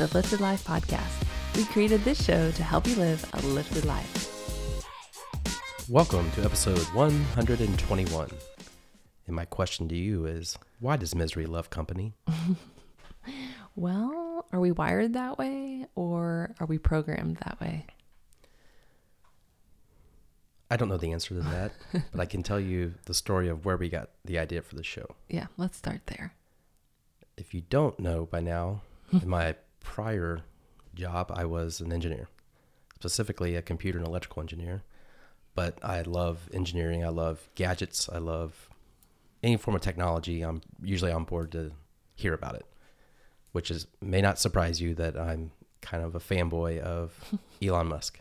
the Lifted Life podcast. We created this show to help you live a lifted life. Welcome to episode 121. And my question to you is why does misery love company? Well, are we wired that way or are we programmed that way? I don't know the answer to that, but I can tell you the story of where we got the idea for the show. Yeah, let's start there. If you don't know by now, my prior job, I was an engineer, specifically a computer and electrical engineer. But I love engineering. I love gadgets. I love any form of technology. I'm usually on board to hear about it, which is may not surprise you that I'm kind of a fanboy of Elon Musk.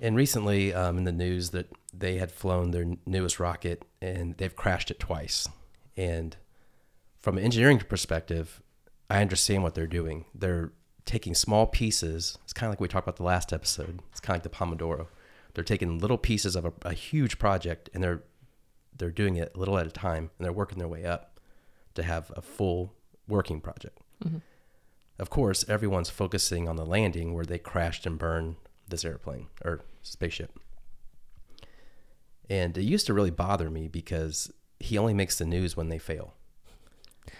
And recently, um, in the news, that they had flown their newest rocket and they've crashed it twice. And from an engineering perspective, I understand what they're doing. They're taking small pieces. It's kind of like we talked about the last episode. It's kind of like the Pomodoro. They're taking little pieces of a, a huge project and they're they're doing it a little at a time and they're working their way up to have a full working project. Mm-hmm. Of course, everyone's focusing on the landing where they crashed and burned this airplane or spaceship. And it used to really bother me because he only makes the news when they fail.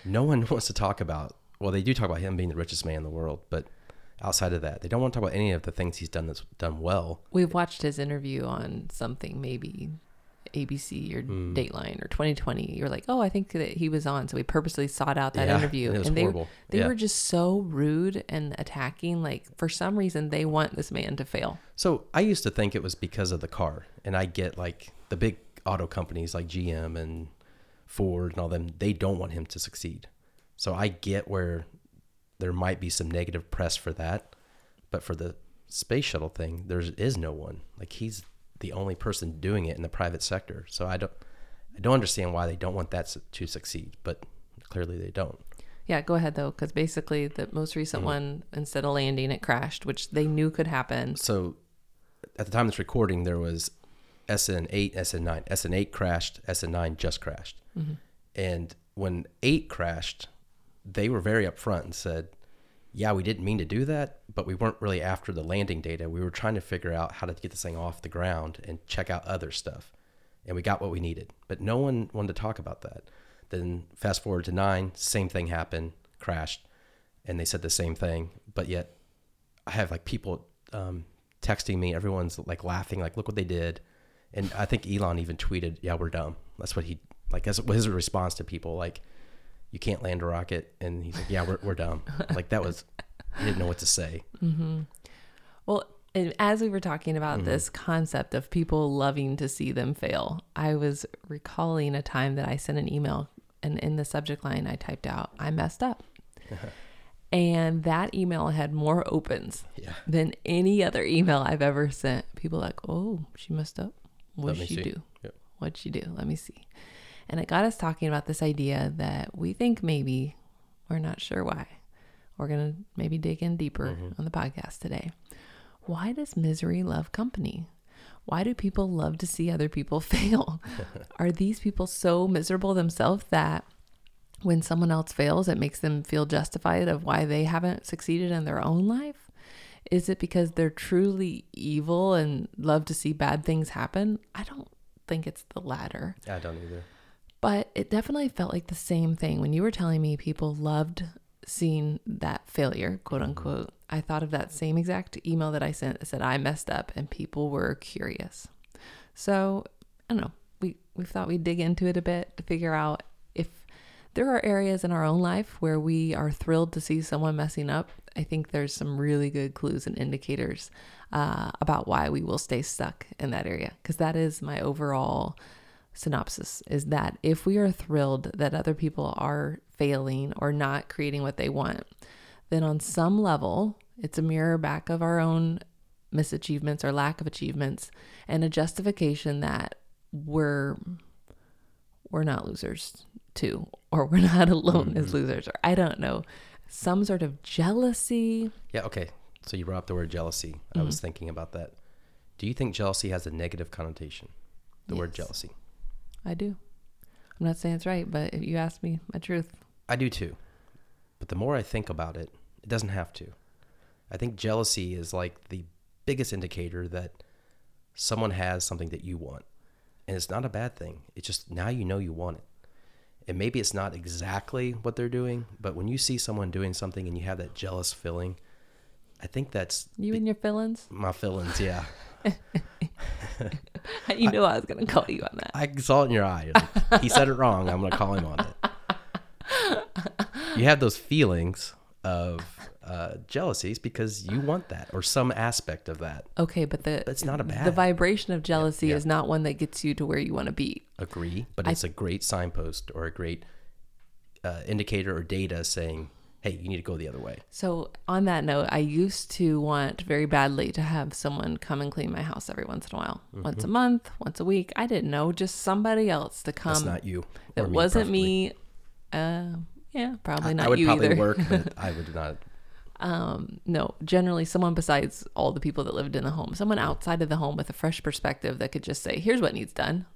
No one wants to talk about, well, they do talk about him being the richest man in the world, but outside of that, they don't want to talk about any of the things he's done that's done well. We've watched his interview on something, maybe ABC or Mm. Dateline or 2020. You're like, oh, I think that he was on. So we purposely sought out that Yeah, interview. and it was they, horrible. they Yeah. were just so rude and attacking. Like, for some reason, they want this man to fail. So I used to think it was because of the car, and I get like the big auto companies like GM and Ford and all them, they don't want him to succeed. So I get where there might be some negative press for that, but for the space shuttle thing, there is no one. Like he's the only person doing it in the private sector. So I don't, I don't understand why they don't want that to succeed, but clearly they don't. Yeah, go ahead though, because basically the most recent Mm-hmm. one, instead of landing, it crashed, which they knew could happen. so at the time of this recording, there was SN8, SN9. SN8 crashed, SN9 just crashed. And when 8 crashed, they were very upfront and said, yeah, we didn't mean to do that, but we weren't really after the landing data. We were trying to figure out how to get this thing off the ground and check out other stuff. And we got what we needed. But no one wanted to talk about that. Then fast forward to 9, same thing happened, crashed, and they said the same thing. But yet I have like people um, texting me. Everyone's like laughing, like, look what they did. And I think Elon even tweeted, yeah, we're dumb. That's what he, like, that's his response to people. Like, you can't land a rocket. And he's like, yeah, we're, we're dumb. like, that was, I didn't know what to say. Well, and as we were talking about Mm-hmm. this concept of people loving to see them fail, I was recalling a time that I sent an email and in the subject line I typed out, I messed up. and that email had more opens Yeah. than any other email I've ever sent. People like, oh, she messed up. What Let did she see. do? Yep. What'd she do? Let me see. And it got us talking about this idea that we think maybe we're not sure why. We're going to maybe dig in deeper Mm-hmm. on the podcast today. Why does misery love company? Why do people love to see other people fail? Are these people so miserable themselves that when someone else fails, it makes them feel justified of why they haven't succeeded in their own life? Is it because they're truly evil and love to see bad things happen? I don't think it's the latter. I don't either. But it definitely felt like the same thing. When you were telling me people loved seeing that failure, quote unquote, I thought of that same exact email that I sent that said I messed up and people were curious. So I don't know. We we thought we'd dig into it a bit to figure out if there are areas in our own life where we are thrilled to see someone messing up. I think there's some really good clues and indicators uh, about why we will stay stuck in that area because that is my overall synopsis is that if we are thrilled that other people are failing or not creating what they want, then on some level, it's a mirror back of our own misachievements or lack of achievements and a justification that we're we're not losers too or we're not alone as mm-hmm. losers or I don't know some sort of jealousy Yeah. Okay. So you brought up the word jealousy. I was mm-hmm. thinking about that. Do you think jealousy has a negative connotation? The word jealousy. I do I'm not saying it's right but if you ask me my truth I do too. But the more I think about it, It doesn't have to. I think jealousy is like the biggest indicator that someone has something that you want. And it's not a bad thing. It's just now you know you want it. And maybe it's not exactly what they're doing, but when you see someone doing something and you have that jealous feeling, I think that's You and your feelings? my feelings. Yeah. you knew I was going to call you on that. I saw it in your eye. Like, he said it wrong. I'm going to call him on it. You have those feelings of uh, jealousies because you want that or some aspect of that. Okay, but the It's not a bad. the vibration of jealousy yeah. is not one that gets you to where you want to be. Agree, but it's a great signpost or a great uh, indicator or data saying, "Hey, you need to go the other way." So, on that note, I used to want very badly to have someone come and clean my house every once in a while. Once a month, once a week. I didn't know, just somebody else to come. That's not you. that me, wasn't me. Uh, yeah, probably not I would you probably either. work, but I would not. Um, no, generally someone besides all the people that lived in the home, someone outside of the home with a fresh perspective that could just say, "Here's what needs done."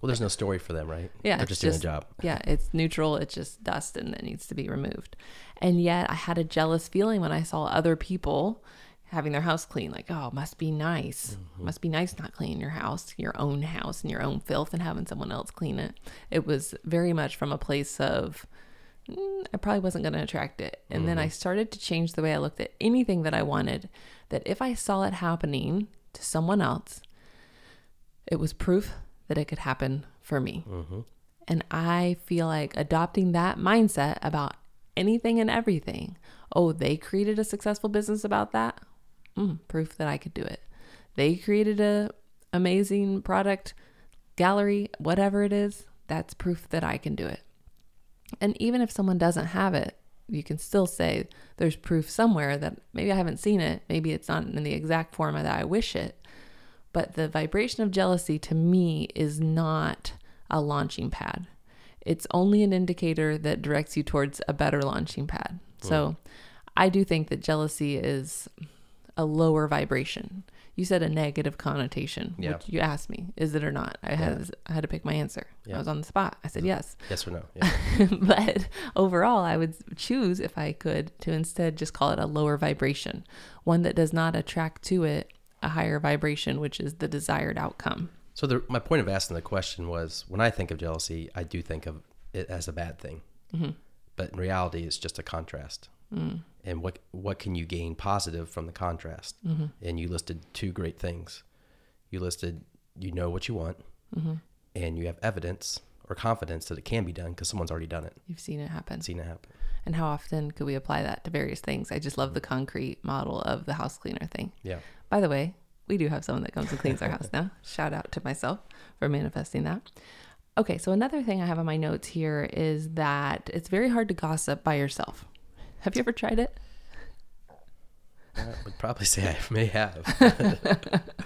Well, there's no story for them, right? Yeah, they're it's just doing a job. Yeah, it's neutral. It's just dust and it needs to be removed. And yet I had a jealous feeling when I saw other people having their house clean. Like, oh, must be nice. Must be nice not cleaning your house, your own house, and your own filth and having someone else clean it. It was very much from a place of, "Mm, I probably wasn't going to attract it. And then I started to change the way I looked at anything that I wanted. That if I saw it happening to someone else, it was proof that it could happen for me. And I feel like adopting that mindset about anything and everything. Oh, they created a successful business about that. Mm, proof that I could do it. They created a amazing product gallery, whatever it is. That's proof that I can do it. And even if someone doesn't have it, you can still say there's proof somewhere that maybe I haven't seen it. Maybe it's not in the exact form that I wish it. But the vibration of jealousy to me is not a launching pad. It's only an indicator that directs you towards a better launching pad. So I do think that jealousy is a lower vibration. You said a negative connotation, Yeah. which you asked me, is it or not? I had I had to pick my answer. Yeah. I was on the spot. I said yes. Yes or no? Yeah. but overall, I would choose, if I could, to instead just call it a lower vibration, one that does not attract to it a higher vibration, which is the desired outcome. So the, my point of asking the question was, when I think of jealousy, I do think of it as a bad thing, Mm-hmm. But in reality, it's just a contrast. Mm. And what what can you gain positive from the contrast? Mm-hmm. And you listed two great things. You listed you know what you want, Mm-hmm. and you have evidence or confidence that it can be done because someone's already done it, You've seen it happen. seen it happen. And how often could we apply that to various things? I just love the concrete model of the house cleaner thing. Yeah. By the way, we do have someone that comes and cleans our house now. Shout out to myself for manifesting that. Okay, so another thing I have on my notes here is that it's very hard to gossip by yourself. Have you ever tried it? I would probably say I may have.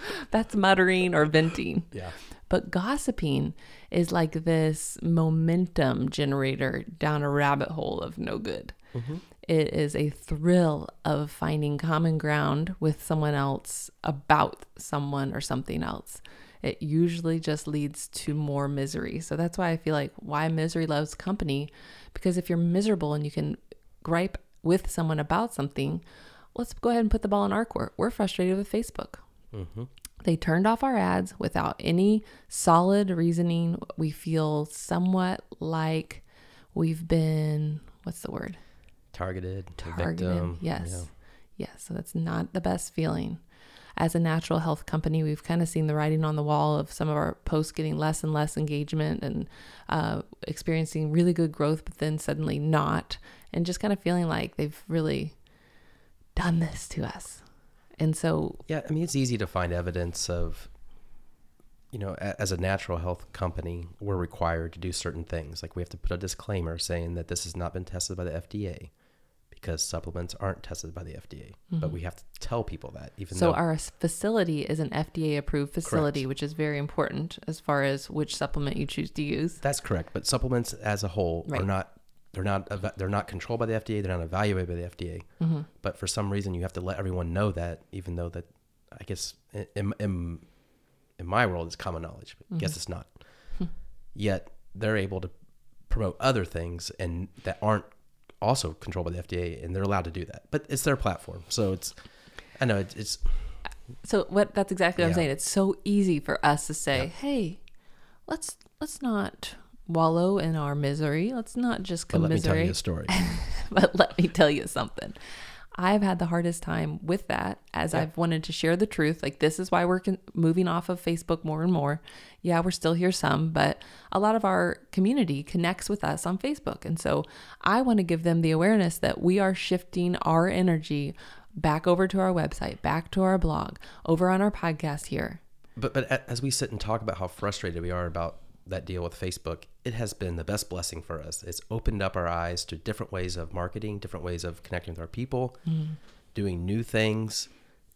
That's muttering or venting. yeah. But gossiping is like this momentum generator down a rabbit hole of no good. Mm-hmm. It is a thrill of finding common ground with someone else about someone or something else. It usually just leads to more misery. So that's why I feel like why misery loves company. Because if you're miserable and you can gripe with someone about something, let's go ahead and put the ball in our court. We're frustrated with Facebook. Mm-hmm. They turned off our ads without any solid reasoning. We feel somewhat like we've been, what's the word? Targeted, Targeted. victim. yes. yeah. Yes. So that's not the best feeling. As a natural health company, we've kind of seen the writing on the wall of some of our posts getting less and less engagement and uh, experiencing really good growth, but then suddenly not. And just kind of feeling like they've really done this to us. And so Yeah, I mean, it's easy to find evidence of, you know, as a natural health company, we're required to do certain things. Like we have to put a disclaimer saying that this has not been tested by the FDA because supplements aren't tested by the FDA. But we have to tell people that, even Mm-hmm. So though our facility is an FDA approved facility, which is very important as far as which supplement you choose to use. that's correct. But supplements as a whole Right. are not. They're not. They're not controlled by the FDA. They're not evaluated by the FDA. Mm-hmm. But for some reason, you have to let everyone know that, even though that, I guess, in in, in my world, it's common knowledge. But I Mm-hmm. guess it's not. Yet they're able to promote other things and that aren't also controlled by the FDA, and they're allowed to do that. But it's their platform, so it's. I know it's. it's So what that's exactly what I'm saying. It's so easy for us to say, "Hey, let's let's not wallow in our misery. Let's not just but let me tell you a story. but let me tell you something. I've had the hardest time with that as Yeah. I've wanted to share the truth. Like, this is why we're con- moving off of Facebook more and more. Yeah, we're still here some, but a lot of our community connects with us on Facebook. And so I want to give them the awareness that we are shifting our energy back over to our website, back to our blog, over on our podcast here. But but as we sit and talk about how frustrated we are about that deal with Facebook, it has been the best blessing for us. It's opened up our eyes to different ways of marketing, different ways of connecting with our people, doing new things.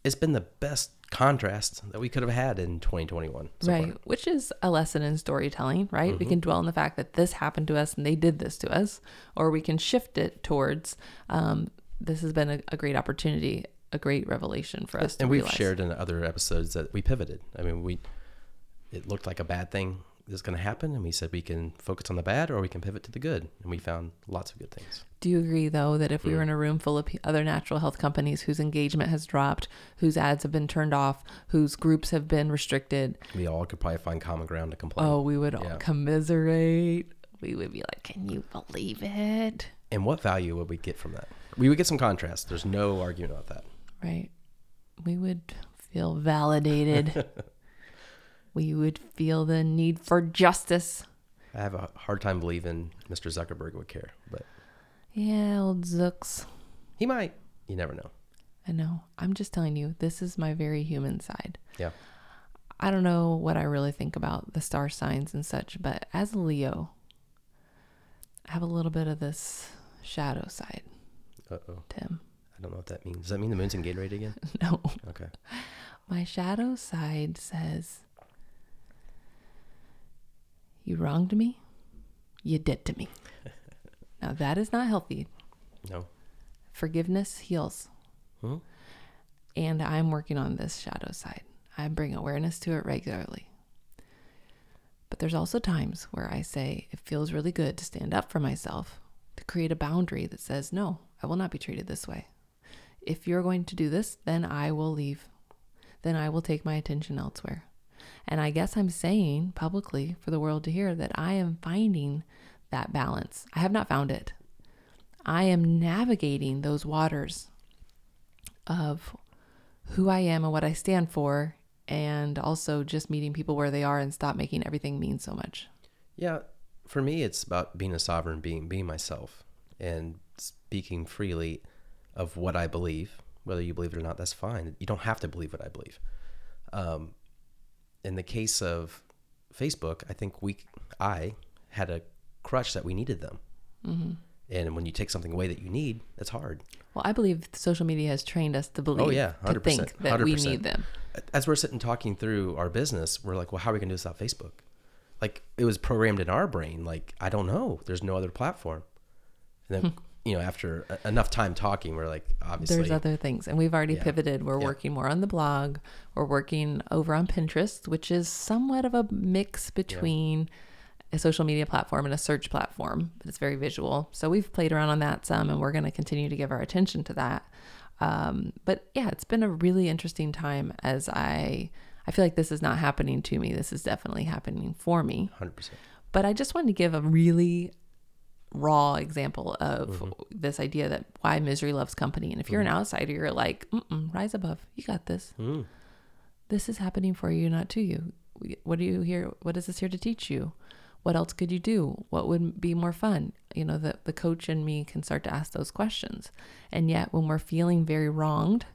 It's been the best contrast that we could have had in 2021. so far. right. Which is a lesson in storytelling, right? We can dwell on the fact that this happened to us and they did this to us, or we can shift it towards um, this has been a, a great opportunity, a great revelation for us. to and we've realize. shared in other episodes that we pivoted. I mean, we it looked like a bad thing is going to happen, and we said we can focus on the bad or we can pivot to the good, and we found lots of good things. Do you agree, though, that if we Mm. were in a room full of other natural health companies whose engagement has dropped, whose ads have been turned off, whose groups have been restricted, We all could probably find common ground to complain. oh, we would all commiserate. We would be like, can you believe it? And what value would we get from that? We would get some contrast. There's no argument about that. Right. We would feel validated. we would feel the need for justice. I have a hard time believing Mr. Zuckerberg would care, but Yeah, old Zooks. he might. You never know. I know. I'm just telling you, this is my very human side. Yeah. I don't know what I really think about the star signs and such, but as a Leo, I have a little bit of this shadow side, Uh oh. Tim. I don't know what that means. Does that mean the moon's in Gatorade again? No. Okay. My shadow side says, You wronged me, you did to me. now, that is not healthy. No. Forgiveness heals. Hmm? And I'm working on this shadow side. I bring awareness to it regularly. But there's also times where I say it feels really good to stand up for myself, to create a boundary that says, no, I will not be treated this way. If you're going to do this, then I will leave. Then I will take my attention elsewhere. And I guess I'm saying publicly for the world to hear that I am finding that balance. I have not found it. I am navigating those waters of who I am and what I stand for, and also just meeting people where they are and stop making everything mean so much. Yeah. For me, it's about being a sovereign being, being myself, and speaking freely of what I believe. Whether you believe it or not, that's fine. You don't have to believe what I believe. Um, in the case of Facebook, I think we, I had a crutch that we needed them. Mm-hmm. And when you take something away that you need, it's hard. Well, I believe social media has trained us to believe, Oh, yeah, to 100%, think that we 100%. need them. As we're sitting talking through our business, we're like, well, how are we going to do this without Facebook? Like it was programmed in our brain. Like, I don't know. There's no other platform. And then, you know, after enough time talking, we're like, obviously, There's other things, and we've already Yeah. pivoted. We're Yeah. working more on the blog. We're working over on Pinterest, which is somewhat of a mix between a social media platform and a search platform, but it's very visual. So we've played around on that some, and we're going to continue to give our attention to that. Um, but yeah, it's been a really interesting time as I I feel like this is not happening to me. This is definitely happening for me. 100%. But I just wanted to give a really raw example of Mm-hmm. this idea that why misery loves company. And if you're an outsider, you're like, rise above. You got this. Mm. This is happening for you, not to you. What do you here? What is this here to teach you? What else could you do? What would be more fun? You know, the, the coach and me can start to ask those questions. And yet, when we're feeling very wronged,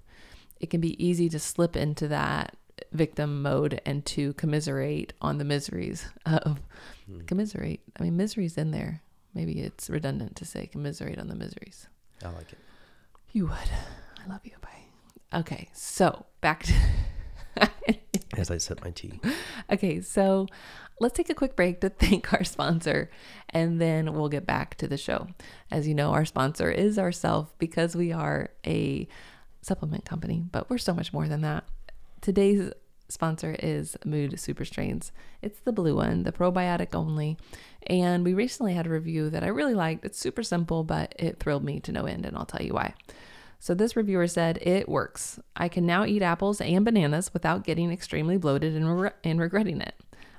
it can be easy to slip into that victim mode and to commiserate on the miseries of commiserate. I mean, misery's in there. Maybe it's redundant to say commiserate on the miseries. I like it. You would. I love you. Bye. Okay, so back to. As I sip my tea. okay, so let's take a quick break to thank our sponsor and then we'll get back to the show. As you know, our sponsor is ourself because we are a supplement company, but we're so much more than that. Today's sponsor is Mood Super Strains. It's the blue one, the probiotic only. And we recently had a review that I really liked. It's super simple, but it thrilled me to no end, and I'll tell you why. So, this reviewer said, It works. I can now eat apples and bananas without getting extremely bloated and, re- and regretting it.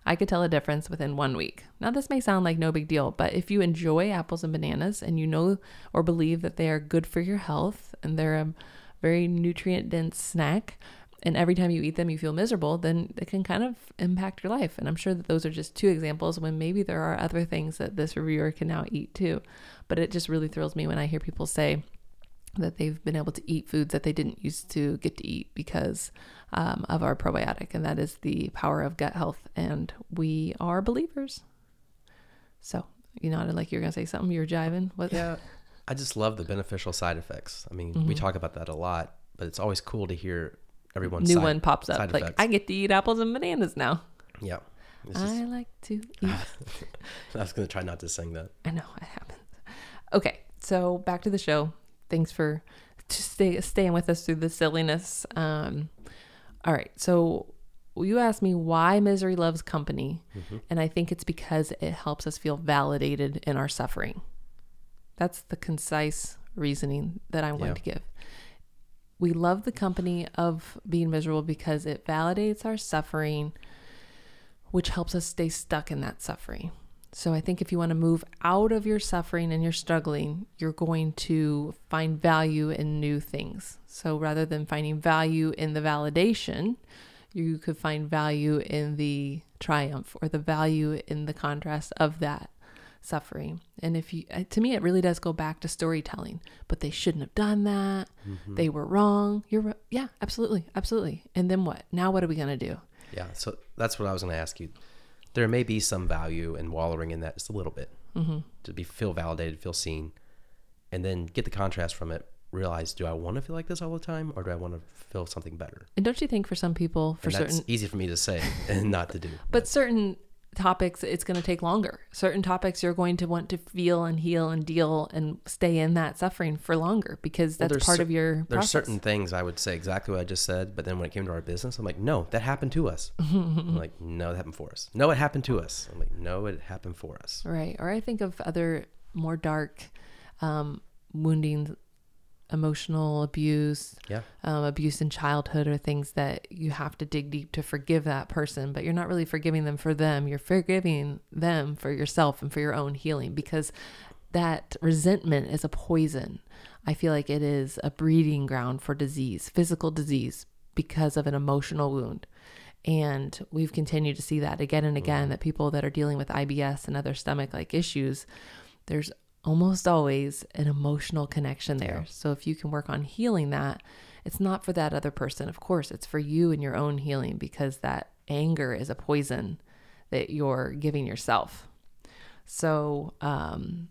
I could tell a difference within one week. Now, this may sound like no big deal, but if you enjoy apples and bananas and you know or believe that they are good for your health and they're a very nutrient dense snack, and every time you eat them you feel miserable, then it can kind of impact your life. And I'm sure that those are just two examples when maybe there are other things that this reviewer can now eat too. But it just really thrills me when I hear people say, that they've been able to eat foods that they didn't used to get to eat because um, of our probiotic, and that is the power of gut health. And we are believers. So you nodded like you were gonna say something. You're jiving. What? Yeah, I just love the beneficial side effects. I mean, mm-hmm. we talk about that a lot, but it's always cool to hear everyone's new side, one pops up. Like effects. I get to eat apples and bananas now. Yeah. Just... I like to eat. I was gonna try not to sing that. I know it happens. Okay, so back to the show thanks for stay, staying with us through the silliness. Um, all right. So you asked me why misery loves company. Mm-hmm. And I think it's because it helps us feel validated in our suffering. That's the concise reasoning that I'm going yeah. to give. We love the company of being miserable because it validates our suffering, which helps us stay stuck in that suffering. So I think if you want to move out of your suffering and you're struggling, you're going to find value in new things. So rather than finding value in the validation, you could find value in the triumph or the value in the contrast of that suffering. And if you, uh, to me, it really does go back to storytelling. But they shouldn't have done that. Mm-hmm. They were wrong. You're, yeah, absolutely, absolutely. And then what? Now what are we gonna do? Yeah. So that's what I was gonna ask you there may be some value in wallowing in that just a little bit mm-hmm. to be feel validated, feel seen, and then get the contrast from it. Realize, do I want to feel like this all the time, or do I want to feel something better? And don't you think for some people, for and certain, easy for me to say and not to do, but, but certain topics it's going to take longer. Certain topics you're going to want to feel and heal and deal and stay in that suffering for longer because that's well, part of your there's certain things i would say exactly what i just said but then when it came to our business i'm like no that happened to us. I'm like no that happened for us. No it happened to us. I'm like no it happened for us. Right or i think of other more dark um, wounding emotional abuse, yeah. um, abuse in childhood, or things that you have to dig deep to forgive that person, but you're not really forgiving them for them. You're forgiving them for yourself and for your own healing because that resentment is a poison. I feel like it is a breeding ground for disease, physical disease, because of an emotional wound. And we've continued to see that again and again mm-hmm. that people that are dealing with IBS and other stomach like issues, there's almost always an emotional connection there. Yeah. So if you can work on healing that, it's not for that other person. Of course, it's for you and your own healing because that anger is a poison that you're giving yourself. So, um,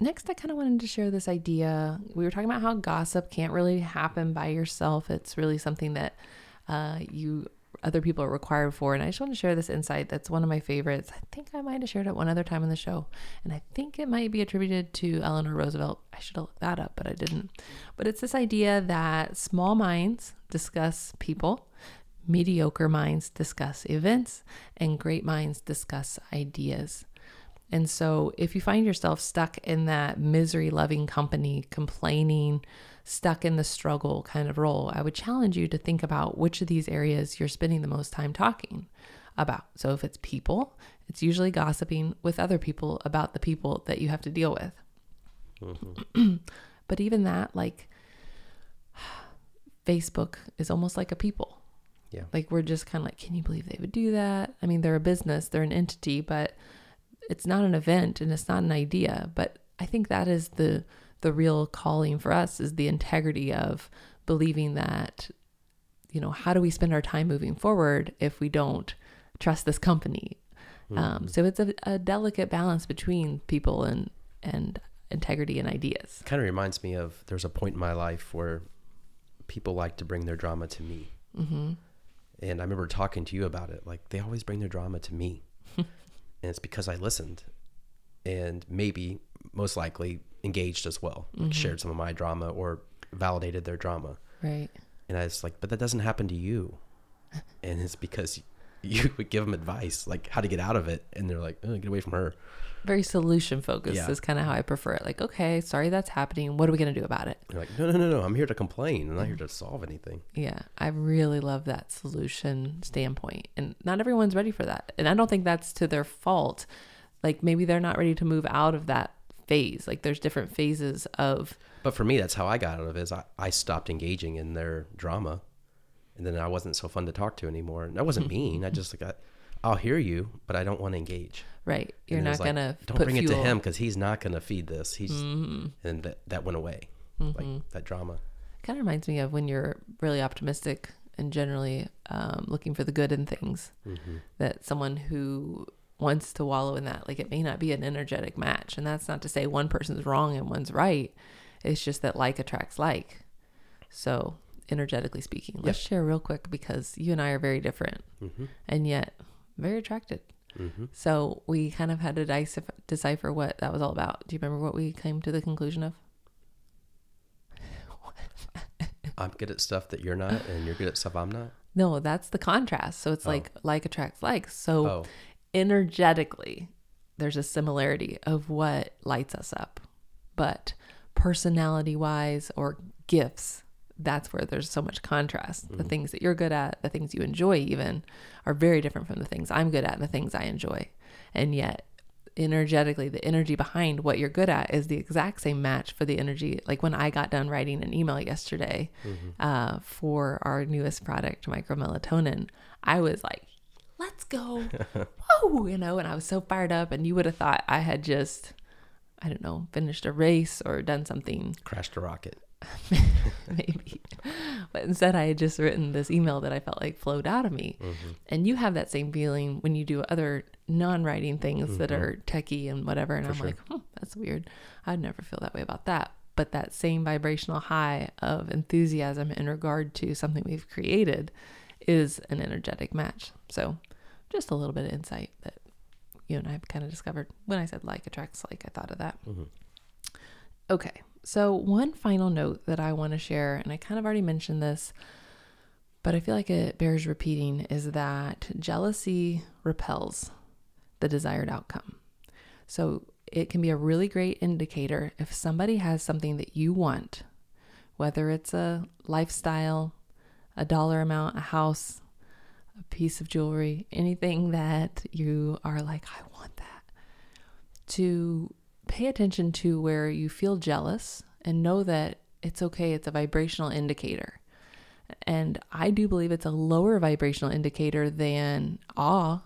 next, I kind of wanted to share this idea. We were talking about how gossip can't really happen by yourself, it's really something that uh, you other people are required for. And I just want to share this insight that's one of my favorites. I think I might have shared it one other time in the show. And I think it might be attributed to Eleanor Roosevelt. I should have looked that up, but I didn't. But it's this idea that small minds discuss people, mediocre minds discuss events, and great minds discuss ideas. And so if you find yourself stuck in that misery loving company, complaining, stuck in the struggle kind of role, I would challenge you to think about which of these areas you're spending the most time talking about. So if it's people, it's usually gossiping with other people about the people that you have to deal with. Mm-hmm. but even that, like, Facebook is almost like a people. Yeah. Like, we're just kind of like, can you believe they would do that? I mean, they're a business, they're an entity, but it's not an event and it's not an idea. But I think that is the the real calling for us is the integrity of believing that you know how do we spend our time moving forward if we don't trust this company? Um, mm-hmm. um, so it's a, a, delicate balance between people and and integrity and ideas. Kind of reminds me of there's a point in my life where people like to bring their drama to me. Mm-hmm. and i remember talking to you about it like they always bring their drama to me. And it's because i listened. And maybe most likely engaged as well, mm-hmm. shared some of my drama or validated their drama. Right. And I was like, but that doesn't happen to you. and it's because you would give them advice like how to get out of it, and they're like, oh, "Get away from her." Very solution focused Yeah. is kind of how I prefer it. Like, okay, sorry that's happening. What are we gonna do about it? You're like, "No, no, no, no! I'm here to complain. I'm not here to solve anything." Yeah, I really love that solution standpoint. And not everyone's ready for that. And I don't think that's to their fault. Like maybe they're not ready to move out of that phase. Like there's different phases of But for me, that's how I got out of it. Is I, I stopped engaging in their drama, and then I wasn't so fun to talk to anymore. And I wasn't mean. I just like, I, I'll hear you, but I don't want to engage. right. You're not gonna don't put bring it to him because he's not gonna feed this. He's Mm-hmm. and that that went away, like that drama. Kind of reminds me of when you're really optimistic and generally um, looking for the good in things. Mm-hmm. That someone who wants to wallow in that, like it may not be an energetic match. And that's not to say one person's wrong and one's right. It's just that like attracts like. So, energetically speaking, let's share real quick because you and I are very different Mm-hmm. and yet very attracted. Mm-hmm. So, we kind of had to decipher, decipher what that was all about. Do you remember what we came to the conclusion of? I'm good at stuff that you're not, and you're good at stuff I'm not. No, that's the contrast. So it's Oh. like like attracts like. So Oh, energetically, there's a similarity of what lights us up. But personality wise or gifts, that's where there's so much contrast. The things that you're good at, the things you enjoy, even, are very different from the things I'm good at and the things I enjoy. And yet, energetically, the energy behind what you're good at is the exact same match for the energy. Like when I got done writing an email yesterday uh, for our newest product, micromelatonin, I was like, let's go. Whoa, you know, and I was so fired up. And you would have thought I had just, I don't know, finished a race or done something crashed a rocket. maybe. But instead, I had just written this email that I felt like flowed out of me. And you have that same feeling when you do other non writing things that are techie and whatever. And I'm sure. like, hmm, that's weird. I'd never feel that way about that. But that same vibrational high of enthusiasm in regard to something we've created is an energetic match. So, just a little bit of insight that you and I have kind of discovered. When I said like attracts like, I thought of that. Mm-hmm. Okay, so one final note that I want to share, and I kind of already mentioned this, but I feel like it bears repeating, is that jealousy repels the desired outcome. So it can be a really great indicator if somebody has something that you want, whether it's a lifestyle, a dollar amount, a house, a piece of jewelry, anything that you are like, I want that, to pay attention to where you feel jealous and know that it's okay. It's a vibrational indicator. And I do believe it's a lower vibrational indicator than awe,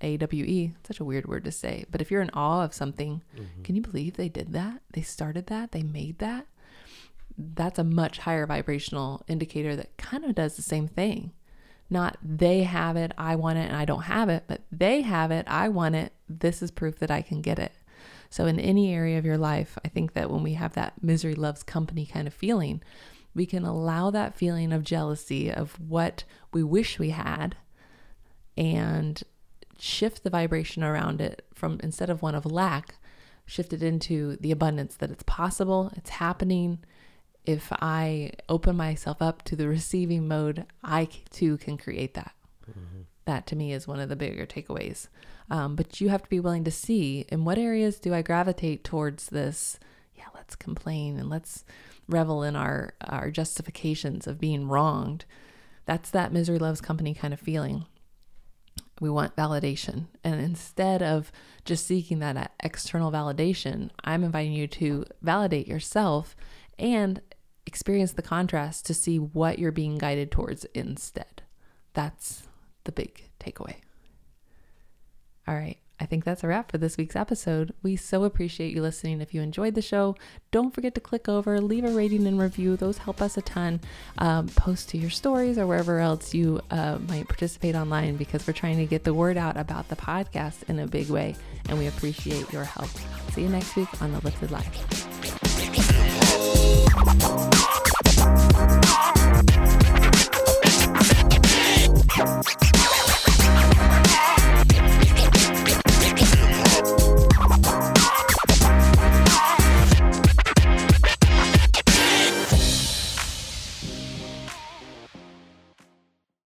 A W E. Such a weird word to say. But if you're in awe of something, mm-hmm. can you believe they did that? They started that? They made that? That's a much higher vibrational indicator that kind of does the same thing. Not they have it, I want it, and I don't have it, but they have it, I want it. This is proof that I can get it. So, in any area of your life, I think that when we have that misery loves company kind of feeling, we can allow that feeling of jealousy of what we wish we had and shift the vibration around it from instead of one of lack, shift it into the abundance that it's possible, it's happening. If I open myself up to the receiving mode, I too can create that. That to me is one of the bigger takeaways. Um, but you have to be willing to see in what areas do I gravitate towards this. Yeah, let's complain and let's revel in our our justifications of being wronged. That's that misery loves company kind of feeling. We want validation, and instead of just seeking that external validation, I'm inviting you to validate yourself and experience the contrast to see what you're being guided towards instead. That's the big takeaway. All right. I think that's a wrap for this week's episode. We so appreciate you listening. If you enjoyed the show, don't forget to click over, leave a rating and review. Those help us a ton. Um, post to your stories or wherever else you uh, might participate online because we're trying to get the word out about the podcast in a big way. And we appreciate your help. See you next week on The Lifted Life. you